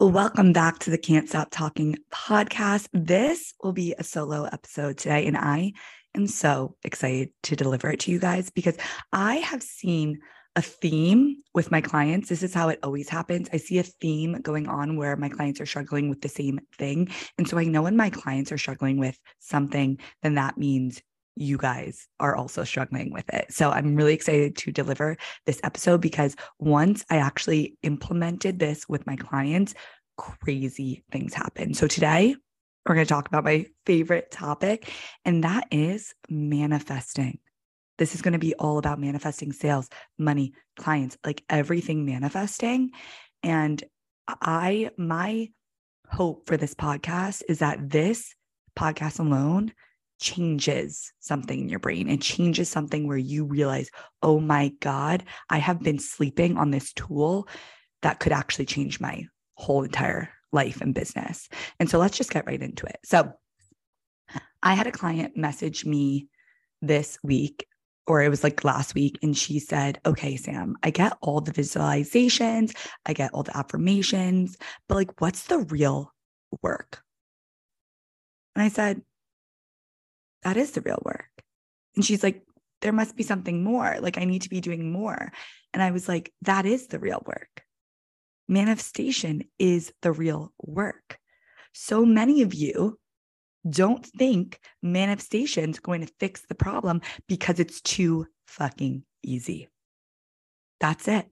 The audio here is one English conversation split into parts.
Welcome back to the Can't Stop Talking podcast. This will be a solo episode today, and I am so excited to deliver it to you guys because I have seen a theme with my clients. This is how it always happens. I see a theme going on where my clients are struggling with the same thing. And so I know when my clients are struggling with something, then that means you guys are also struggling with it. So I'm really excited to deliver this episode because once I actually implemented this with my clients, crazy things happen. So today we're going to talk about my favorite topic, and that is manifesting. This is going to be all about manifesting sales, money, clients, like everything manifesting. And I, my hope for this podcast is that this podcast alone changes something in your brain. It changes something where you realize, oh my God, I have been sleeping on this tool that could actually change my whole entire life and business. And so let's just get right into it. So I had a client message me this week, or it was like last week, and she said, Okay, Sam, I get all the visualizations, I get all the affirmations, but like, what's the real work? And I said, that is the real work. And she's like, there must be something more. Like, I need to be doing more. And I was like, that is the real work. Manifestation is the real work. So many of you don't think manifestation is going to fix the problem because it's too fucking easy. That's it.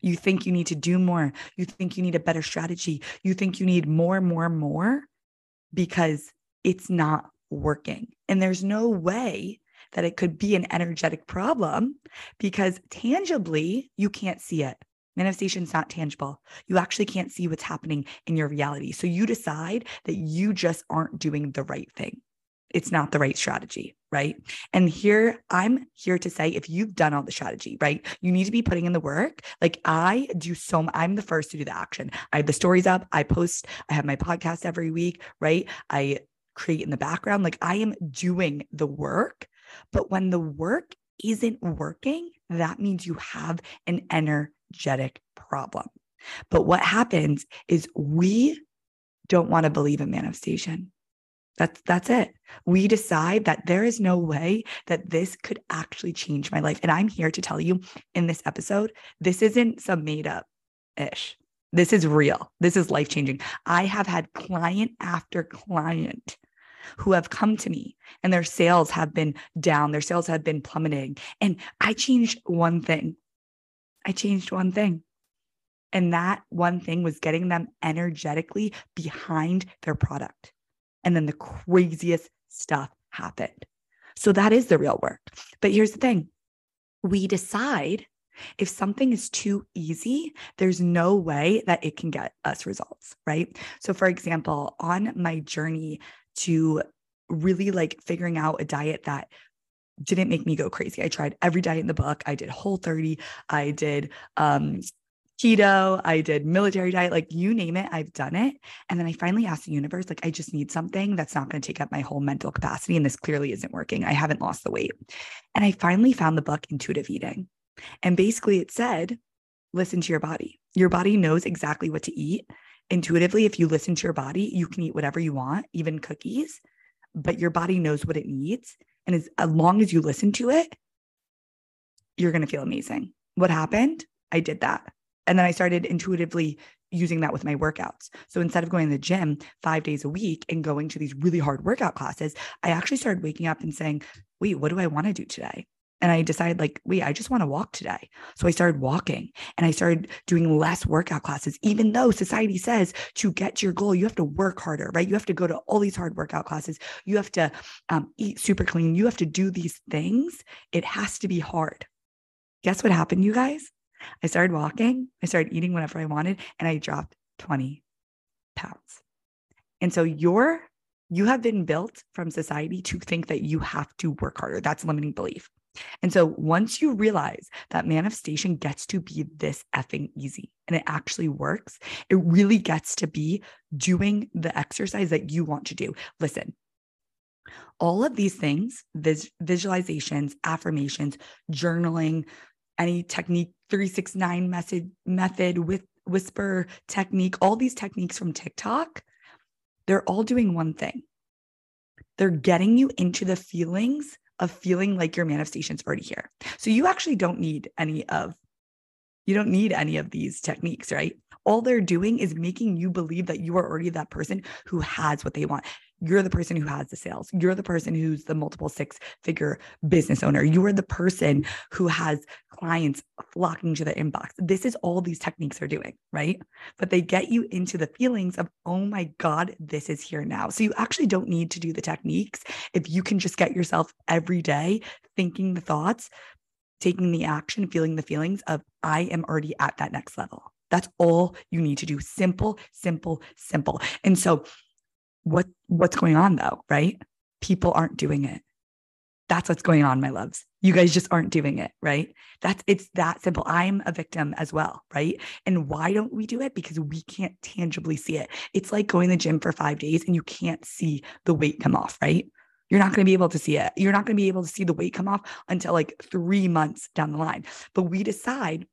You think you need to do more. You think you need a better strategy. You think you need more, more, more because it's not working. And there's no way that it could be an energetic problem because tangibly you can't see it. Manifestation is not tangible. You actually can't see what's happening in your reality. So you decide that you just aren't doing the right thing. It's not the right strategy, right? And here, I'm here to say if you've done all the strategy, right, you need to be putting in the work. Like I do so, I'm the first to do the action. I have the stories up, I post, I have my podcast every week, right? I create in the background. Like I am doing the work. But when the work isn't working, that means you have an energetic problem. But what happens is we don't want to believe in manifestation. That's that's it. We decide that there is no way that this could actually change my life. And I'm here to tell you in this episode, this isn't some made up ish. This is real. This is life changing. I have had client after client who have come to me and their sales have been down, their sales have been plummeting. And I changed one thing. I changed one thing. And that one thing was getting them energetically behind their product. And then the craziest stuff happened. So that is the real work. But here's the thing we decide if something is too easy, there's no way that it can get us results, right? So, for example, on my journey to really like figuring out a diet that didn't make me go crazy. I tried every diet in the book. I did whole 30, I did um keto, I did military diet, like you name it, I've done it. And then I finally asked the universe, like, I just need something that's not going to take up my whole mental capacity. And this clearly isn't working. I haven't lost the weight. And I finally found the book Intuitive Eating. And basically, it said, listen to your body. Your body knows exactly what to eat intuitively, if you listen to your body, you can eat whatever you want, even cookies, but your body knows what it needs. And as, as long as you listen to it, you're going to feel amazing. What happened? I did that. And then I started intuitively using that with my workouts. So instead of going to the gym five days a week and going to these really hard workout classes, I actually started waking up and saying, wait, what do I want to do today? And I decided, like, wait, I just want to walk today. So I started walking and I started doing less workout classes, even though society says to get to your goal, you have to work harder, right? You have to go to all these hard workout classes. You have to um, eat super clean. You have to do these things. It has to be hard. Guess what happened, you guys? I started walking, I started eating whatever I wanted, and I dropped 20 pounds. And so you're you have been built from society to think that you have to work harder. That's limiting belief. And so once you realize that manifestation gets to be this effing easy and it actually works, it really gets to be doing the exercise that you want to do. Listen, all of these things, vis- visualizations, affirmations, journaling, any technique 369 method method with whisper technique, all these techniques from TikTok, they're all doing one thing. They're getting you into the feelings of feeling like your manifestation's already here. So you actually don't need any of you don't need any of these techniques, right? All they're doing is making you believe that you are already that person who has what they want. You're the person who has the sales. You're the person who's the multiple six figure business owner. You are the person who has clients flocking to the inbox. This is all these techniques are doing, right? But they get you into the feelings of, oh my God, this is here now. So you actually don't need to do the techniques if you can just get yourself every day thinking the thoughts, taking the action, feeling the feelings of, I am already at that next level. That's all you need to do. Simple, simple, simple. And so what what's going on though, right? People aren't doing it. That's what's going on, my loves. You guys just aren't doing it, right? That's it's that simple. I'm a victim as well, right? And why don't we do it? Because we can't tangibly see it. It's like going to the gym for 5 days and you can't see the weight come off, right? You're not going to be able to see it. You're not going to be able to see the weight come off until like 3 months down the line. But we decide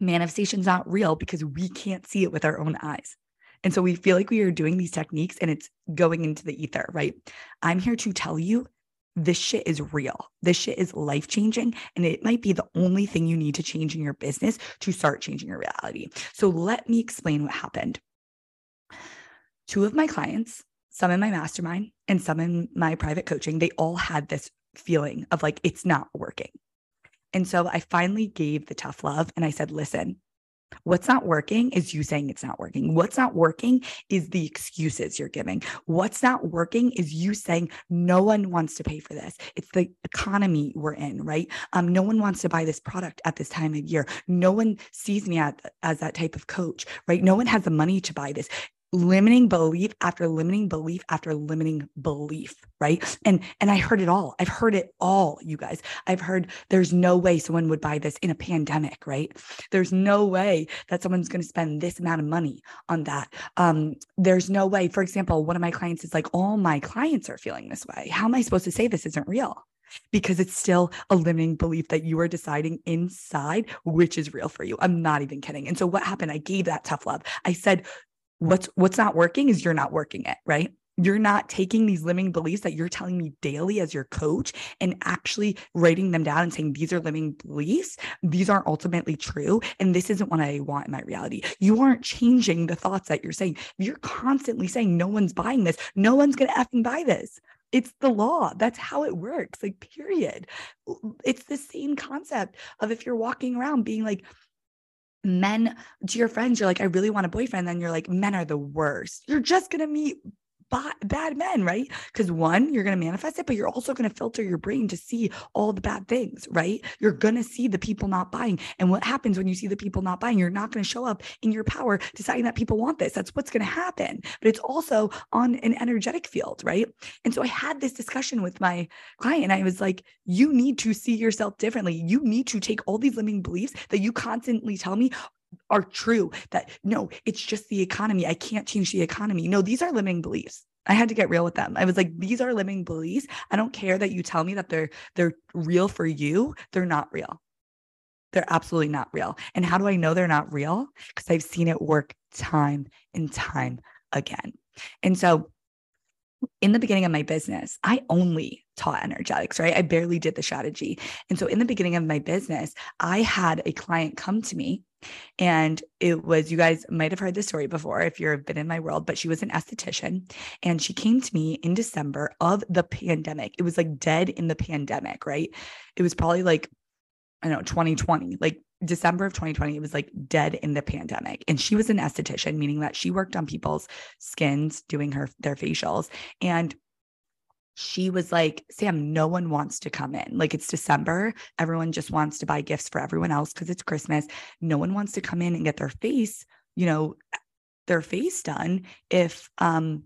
manifestation's not real because we can't see it with our own eyes. And so we feel like we are doing these techniques and it's going into the ether, right? I'm here to tell you this shit is real. This shit is life changing. And it might be the only thing you need to change in your business to start changing your reality. So let me explain what happened. Two of my clients, some in my mastermind and some in my private coaching, they all had this feeling of like, it's not working. And so I finally gave the tough love and I said, listen, What's not working is you saying it's not working. What's not working is the excuses you're giving. What's not working is you saying no one wants to pay for this. It's the economy we're in, right? Um, no one wants to buy this product at this time of year. No one sees me at, as that type of coach, right? No one has the money to buy this limiting belief after limiting belief after limiting belief right and and i heard it all i've heard it all you guys i've heard there's no way someone would buy this in a pandemic right there's no way that someone's going to spend this amount of money on that um there's no way for example one of my clients is like all my clients are feeling this way how am i supposed to say this isn't real because it's still a limiting belief that you are deciding inside which is real for you. I'm not even kidding. And so what happened? I gave that tough love. I said, what's what's not working is you're not working it right you're not taking these limiting beliefs that you're telling me daily as your coach and actually writing them down and saying these are limiting beliefs these aren't ultimately true and this isn't what i want in my reality you aren't changing the thoughts that you're saying you're constantly saying no one's buying this no one's going to effing buy this it's the law. That's how it works. Like, period. It's the same concept of if you're walking around being like, men to your friends, you're like, I really want a boyfriend. Then you're like, men are the worst. You're just going to meet bad men, right? Because one, you're going to manifest it, but you're also going to filter your brain to see all the bad things, right? You're going to see the people not buying. And what happens when you see the people not buying? You're not going to show up in your power deciding that people want this. That's what's going to happen. But it's also on an energetic field, right? And so I had this discussion with my client. I was like, you need to see yourself differently. You need to take all these limiting beliefs that you constantly tell me are true that no, it's just the economy. I can't change the economy. No, these are limiting beliefs. I had to get real with them. I was like, these are limiting beliefs. I don't care that you tell me that they're they're real for you. They're not real. They're absolutely not real. And how do I know they're not real? Because I've seen it work time and time again. And so in the beginning of my business, I only taught energetics, right? I barely did the strategy. And so in the beginning of my business, I had a client come to me and it was, you guys might have heard this story before if you've been in my world, but she was an esthetician and she came to me in December of the pandemic. It was like dead in the pandemic, right? It was probably like, I know, 2020, like December of 2020, it was like dead in the pandemic. And she was an esthetician, meaning that she worked on people's skins doing her their facials. And she was like, Sam, no one wants to come in. Like it's December. Everyone just wants to buy gifts for everyone else because it's Christmas. No one wants to come in and get their face, you know, their face done if um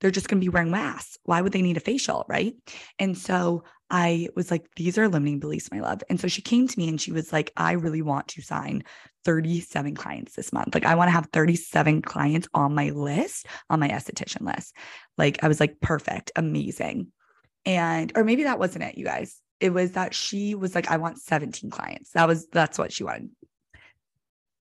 they're just going to be wearing masks. Why would they need a facial? Right. And so I was like, these are limiting beliefs, my love. And so she came to me and she was like, I really want to sign 37 clients this month. Like, I want to have 37 clients on my list, on my esthetician list. Like, I was like, perfect, amazing. And, or maybe that wasn't it, you guys. It was that she was like, I want 17 clients. That was, that's what she wanted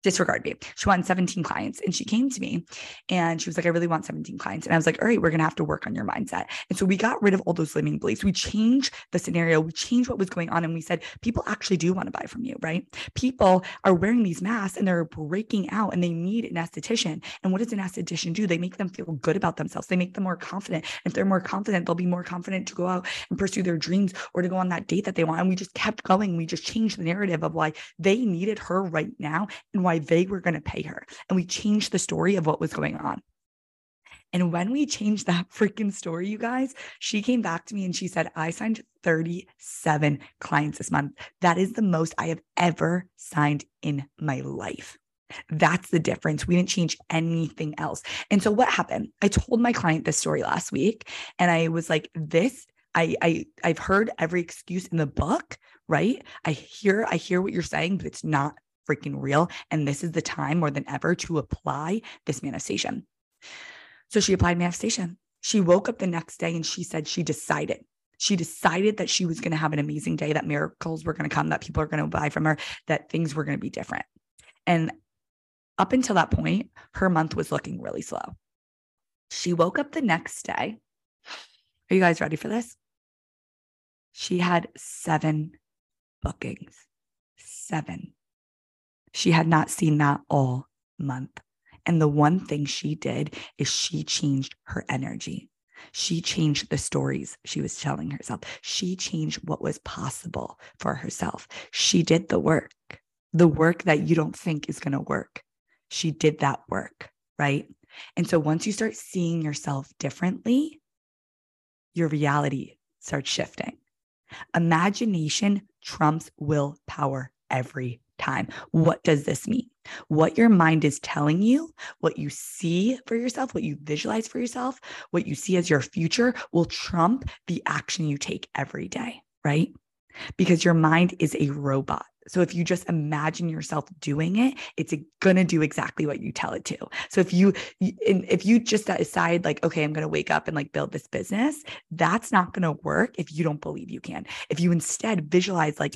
disregard me. She wanted 17 clients and she came to me and she was like, I really want 17 clients. And I was like, all right, we're going to have to work on your mindset. And so we got rid of all those limiting beliefs. We changed the scenario, we changed what was going on. And we said, people actually do want to buy from you, right? People are wearing these masks and they're breaking out and they need an esthetician. And what does an esthetician do? They make them feel good about themselves. They make them more confident. If they're more confident, they'll be more confident to go out and pursue their dreams or to go on that date that they want. And we just kept going. We just changed the narrative of why they needed her right now and why they were going to pay her. And we changed the story of what was going on. And when we changed that freaking story, you guys, she came back to me and she said, I signed 37 clients this month. That is the most I have ever signed in my life. That's the difference. We didn't change anything else. And so what happened? I told my client this story last week and I was like, this I, I I've heard every excuse in the book, right? I hear I hear what you're saying, but it's not freaking real. And this is the time more than ever to apply this manifestation. So she applied manifestation. She woke up the next day and she said she decided. She decided that she was going to have an amazing day, that miracles were going to come, that people are going to buy from her, that things were going to be different. And up until that point, her month was looking really slow. She woke up the next day. Are you guys ready for this? She had seven bookings. Seven. She had not seen that all month. And the one thing she did is she changed her energy. She changed the stories she was telling herself. She changed what was possible for herself. She did the work, the work that you don't think is going to work. She did that work, right? And so once you start seeing yourself differently, your reality starts shifting. Imagination trumps willpower every time. What does this mean? What your mind is telling you, what you see for yourself, what you visualize for yourself, what you see as your future will trump the action you take every day, right? Because your mind is a robot. So if you just imagine yourself doing it, it's going to do exactly what you tell it to. So if you if you just decide like okay, I'm going to wake up and like build this business, that's not going to work if you don't believe you can. If you instead visualize like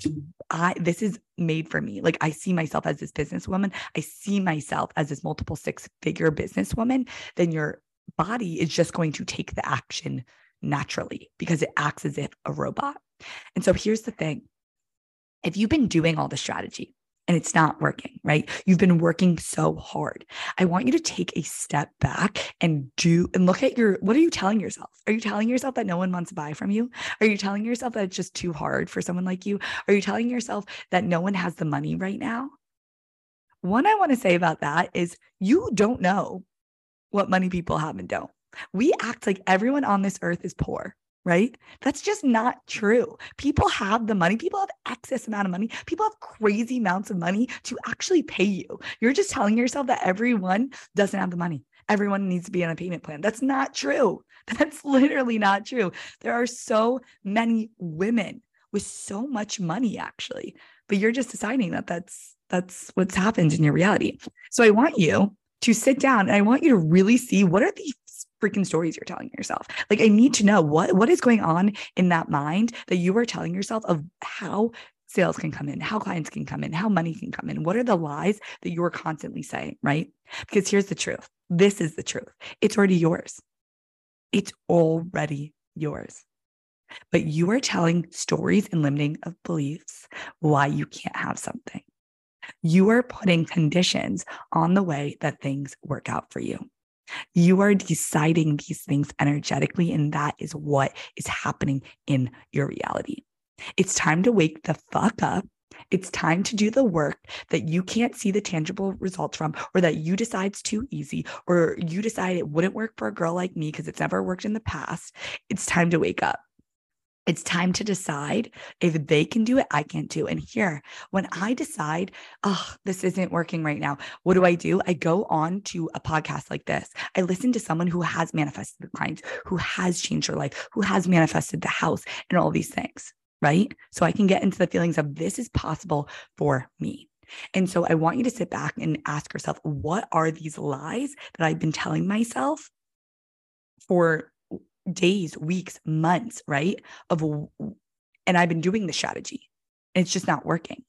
I this is made for me. Like I see myself as this businesswoman, I see myself as this multiple six figure businesswoman, then your body is just going to take the action naturally because it acts as if a robot. And so here's the thing if you've been doing all the strategy and it's not working, right? You've been working so hard. I want you to take a step back and do and look at your what are you telling yourself? Are you telling yourself that no one wants to buy from you? Are you telling yourself that it's just too hard for someone like you? Are you telling yourself that no one has the money right now? One I want to say about that is you don't know what money people have and don't. We act like everyone on this earth is poor right? That's just not true. People have the money, people have excess amount of money, people have crazy amounts of money to actually pay you. You're just telling yourself that everyone doesn't have the money. Everyone needs to be on a payment plan. That's not true. That's literally not true. There are so many women with so much money actually, but you're just deciding that that's that's what's happened in your reality. So I want you to sit down and I want you to really see what are the freaking stories you're telling yourself. Like I need to know what what is going on in that mind that you are telling yourself of how sales can come in, how clients can come in, how money can come in. What are the lies that you're constantly saying, right? Because here's the truth. This is the truth. It's already yours. It's already yours. But you are telling stories and limiting of beliefs why you can't have something. You are putting conditions on the way that things work out for you. You are deciding these things energetically, and that is what is happening in your reality. It's time to wake the fuck up. It's time to do the work that you can't see the tangible results from, or that you decide is too easy, or you decide it wouldn't work for a girl like me because it's never worked in the past. It's time to wake up. It's time to decide if they can do it, I can't do. And here, when I decide, oh, this isn't working right now, what do I do? I go on to a podcast like this. I listen to someone who has manifested the clients, who has changed their life, who has manifested the house and all these things, right? So I can get into the feelings of this is possible for me. And so I want you to sit back and ask yourself, what are these lies that I've been telling myself for days, weeks, months, right? Of and I've been doing the strategy. And it's just not working.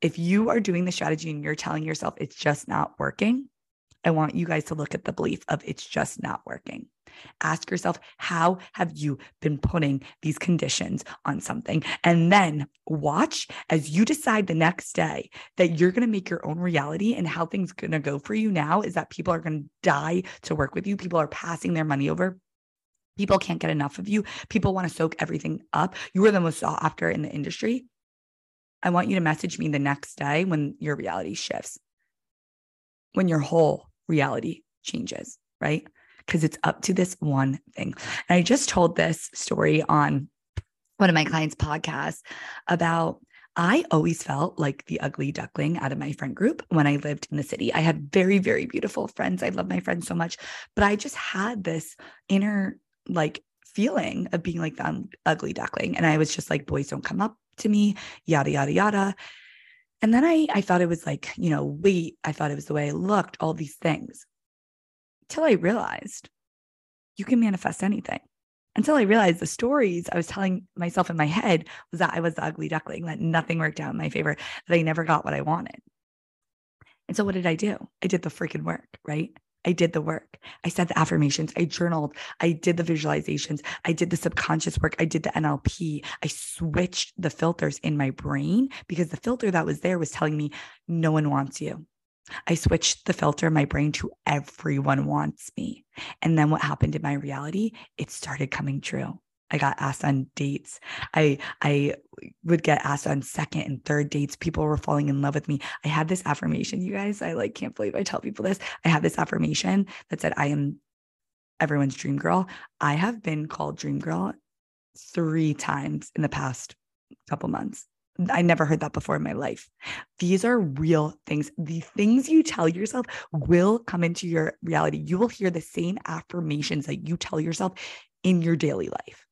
if you are doing the strategy and you're telling yourself it's just not working, I want you guys to look at the belief of it's just not working. Ask yourself, how have you been putting these conditions on something? And then watch as you decide the next day that you're going to make your own reality and how things going to go for you now is that people are going to die to work with you. People are passing their money over. People can't get enough of you. People want to soak everything up. You are the most sought after in the industry. I want you to message me the next day when your reality shifts, when your whole reality changes, right? Because it's up to this one thing. And I just told this story on one of my clients' podcasts about I always felt like the ugly duckling out of my friend group when I lived in the city. I had very, very beautiful friends. I love my friends so much, but I just had this inner like feeling of being like the ugly duckling. And I was just like, boys don't come up to me, yada, yada, yada. And then I, I thought it was like, you know, weight. I thought it was the way I looked, all these things. Till I realized you can manifest anything. Until I realized the stories I was telling myself in my head was that I was the ugly duckling, that nothing worked out in my favor, that I never got what I wanted. And so what did I do? I did the freaking work, right? I did the work. I said the affirmations. I journaled. I did the visualizations. I did the subconscious work. I did the NLP. I switched the filters in my brain because the filter that was there was telling me no one wants you. I switched the filter in my brain to everyone wants me. And then what happened in my reality? It started coming true. I got asked on dates. I I would get asked on second and third dates. People were falling in love with me. I had this affirmation, you guys. I like can't believe I tell people this. I had this affirmation that said, I am everyone's dream girl. I have been called dream girl three times in the past couple months. I never heard that before in my life. These are real things. The things you tell yourself will come into your reality. You will hear the same affirmations that you tell yourself in your daily life.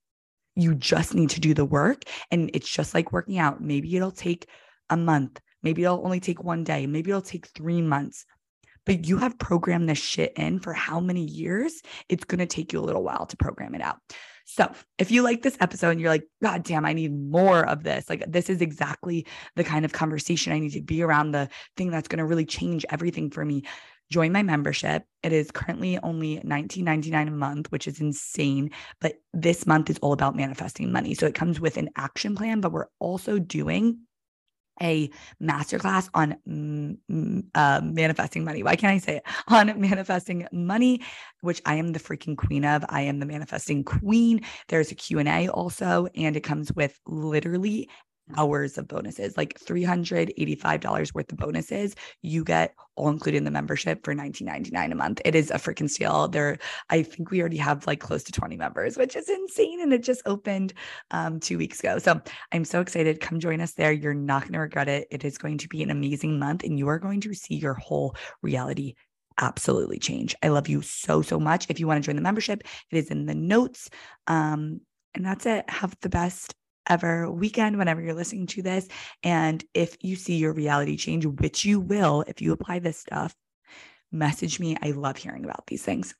You just need to do the work. And it's just like working out. Maybe it'll take a month. Maybe it'll only take one day. Maybe it'll take three months. But you have programmed this shit in for how many years? It's going to take you a little while to program it out. So, if you like this episode and you're like, God damn, I need more of this, like, this is exactly the kind of conversation I need to be around, the thing that's going to really change everything for me, join my membership. It is currently only $19.99 a month, which is insane. But this month is all about manifesting money. So it comes with an action plan, but we're also doing a masterclass on uh, manifesting money. Why can't I say it? On manifesting money, which I am the freaking queen of. I am the manifesting queen. There's a Q&A also, and it comes with literally hours of bonuses, like $385 worth of bonuses. You get all included in the membership for $19.99 a month. It is a freaking steal. There, I think we already have like close to 20 members, which is insane. And it just opened um, two weeks ago. So I'm so excited. Come join us there. You're not going to regret it. It is going to be an amazing month and you are going to see your whole reality absolutely change. I love you so, so much. If you want to join the membership, it is in the notes. Um, and that's it. Have the best ever weekend whenever you're listening to this. And if you see your reality change, which you will if you apply this stuff, message me. I love hearing about these things.